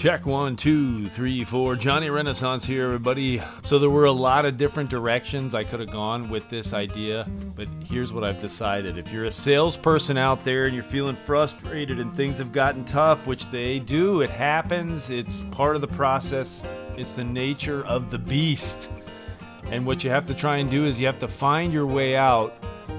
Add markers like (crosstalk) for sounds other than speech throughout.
Check one, two, three, four. Johnny Renaissance here, everybody. So, there were a lot of different directions I could have gone with this idea, but here's what I've decided. If you're a salesperson out there and you're feeling frustrated and things have gotten tough, which they do, it happens, it's part of the process, it's the nature of the beast. And what you have to try and do is you have to find your way out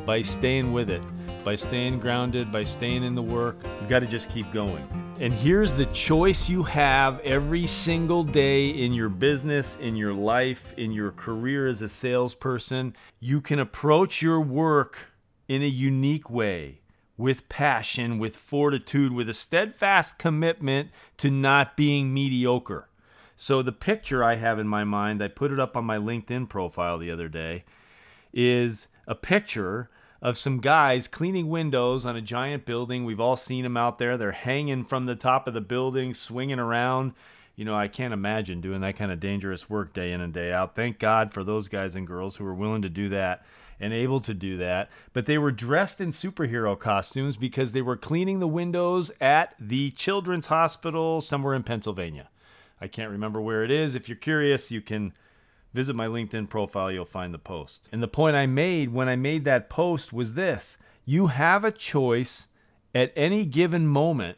by staying with it, by staying grounded, by staying in the work. You got to just keep going. And here's the choice you have every single day in your business, in your life, in your career as a salesperson. You can approach your work in a unique way, with passion, with fortitude, with a steadfast commitment to not being mediocre. So, the picture I have in my mind, I put it up on my LinkedIn profile the other day, is a picture of some guys cleaning windows on a giant building. We've all seen them out there. They're hanging from the top of the building, swinging around. You know, I can't imagine doing that kind of dangerous work day in and day out. Thank God for those guys and girls who were willing to do that and able to do that. But they were dressed in superhero costumes because they were cleaning the windows at the Children's Hospital somewhere in Pennsylvania. I can't remember where it is. If you're curious, you can Visit my LinkedIn profile, you'll find the post. And the point I made when I made that post was this you have a choice at any given moment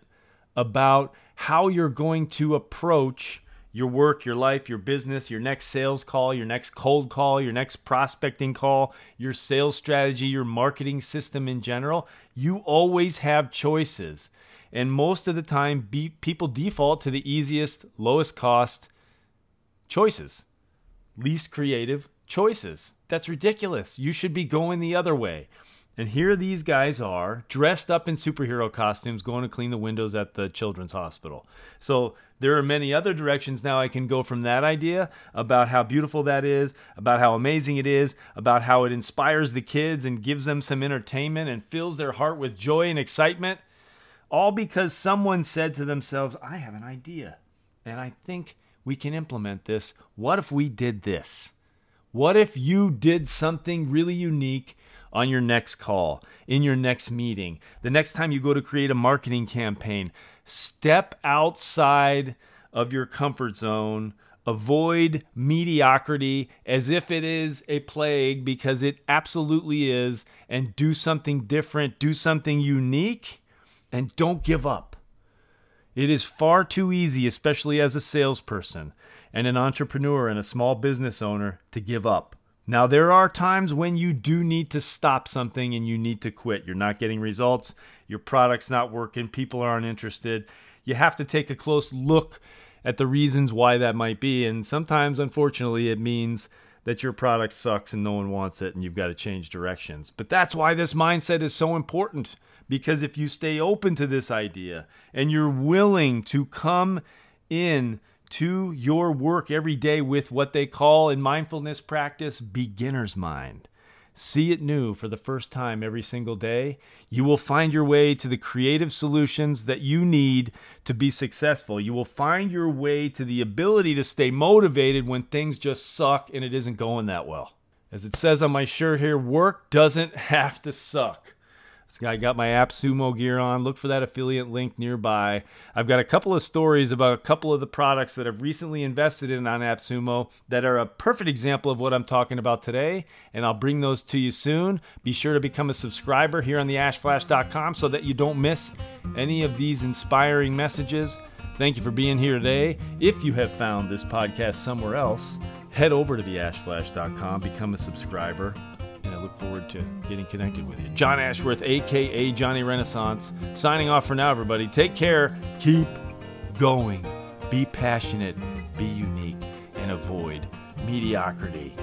about how you're going to approach your work, your life, your business, your next sales call, your next cold call, your next prospecting call, your sales strategy, your marketing system in general. You always have choices. And most of the time, be, people default to the easiest, lowest cost choices least creative choices. That's ridiculous. You should be going the other way. And here these guys are, dressed up in superhero costumes, going to clean the windows at the children's hospital. So there are many other directions now I can go from that idea about how beautiful that is, about how amazing it is, about how it inspires the kids and gives them some entertainment and fills their heart with joy and excitement. All because someone said to themselves, I have an idea. And I think we can implement this. What if we did this? What if you did something really unique on your next call, in your next meeting, the next time you go to create a marketing campaign? Step outside of your comfort zone. Avoid mediocrity as if it is a plague because it absolutely is, and do something different, do something unique, and don't give up. It is far too easy, especially as a salesperson and an entrepreneur and a small business owner, to give up. Now, there are times when you do need to stop something and you need to quit. You're not getting results, your product's not working, people aren't interested. You have to take a close look at the reasons why that might be. And sometimes, unfortunately, it means that your product sucks and no one wants it and you've got to change directions. But that's why this mindset is so important because if you stay open to this idea and you're willing to come in to your work every day with what they call in mindfulness practice beginner's mind, see it new for the first time every single day, you will find your way to the creative solutions that you need to be successful. You will find your way to the ability to stay motivated when things just suck and it isn't going that well. As it says on my shirt here, work doesn't (laughs) have to suck. I got my AppSumo gear on. Look for that affiliate link nearby. I've got a couple of stories about a couple of the products that I've recently invested in on AppSumo that are a perfect example of what I'm talking about today, and I'll bring those to you soon. Be sure to become a subscriber here on theashflash.com so that you don't miss any of these inspiring messages. Thank you for being here today. If you have found this podcast somewhere else, head over to theashflash.com, become a subscriber look forward to getting connected with you. John Ashworth, aka Johnny Renaissance, signing off for now, everybody. Take care, keep going, be passionate, be unique, and avoid mediocrity.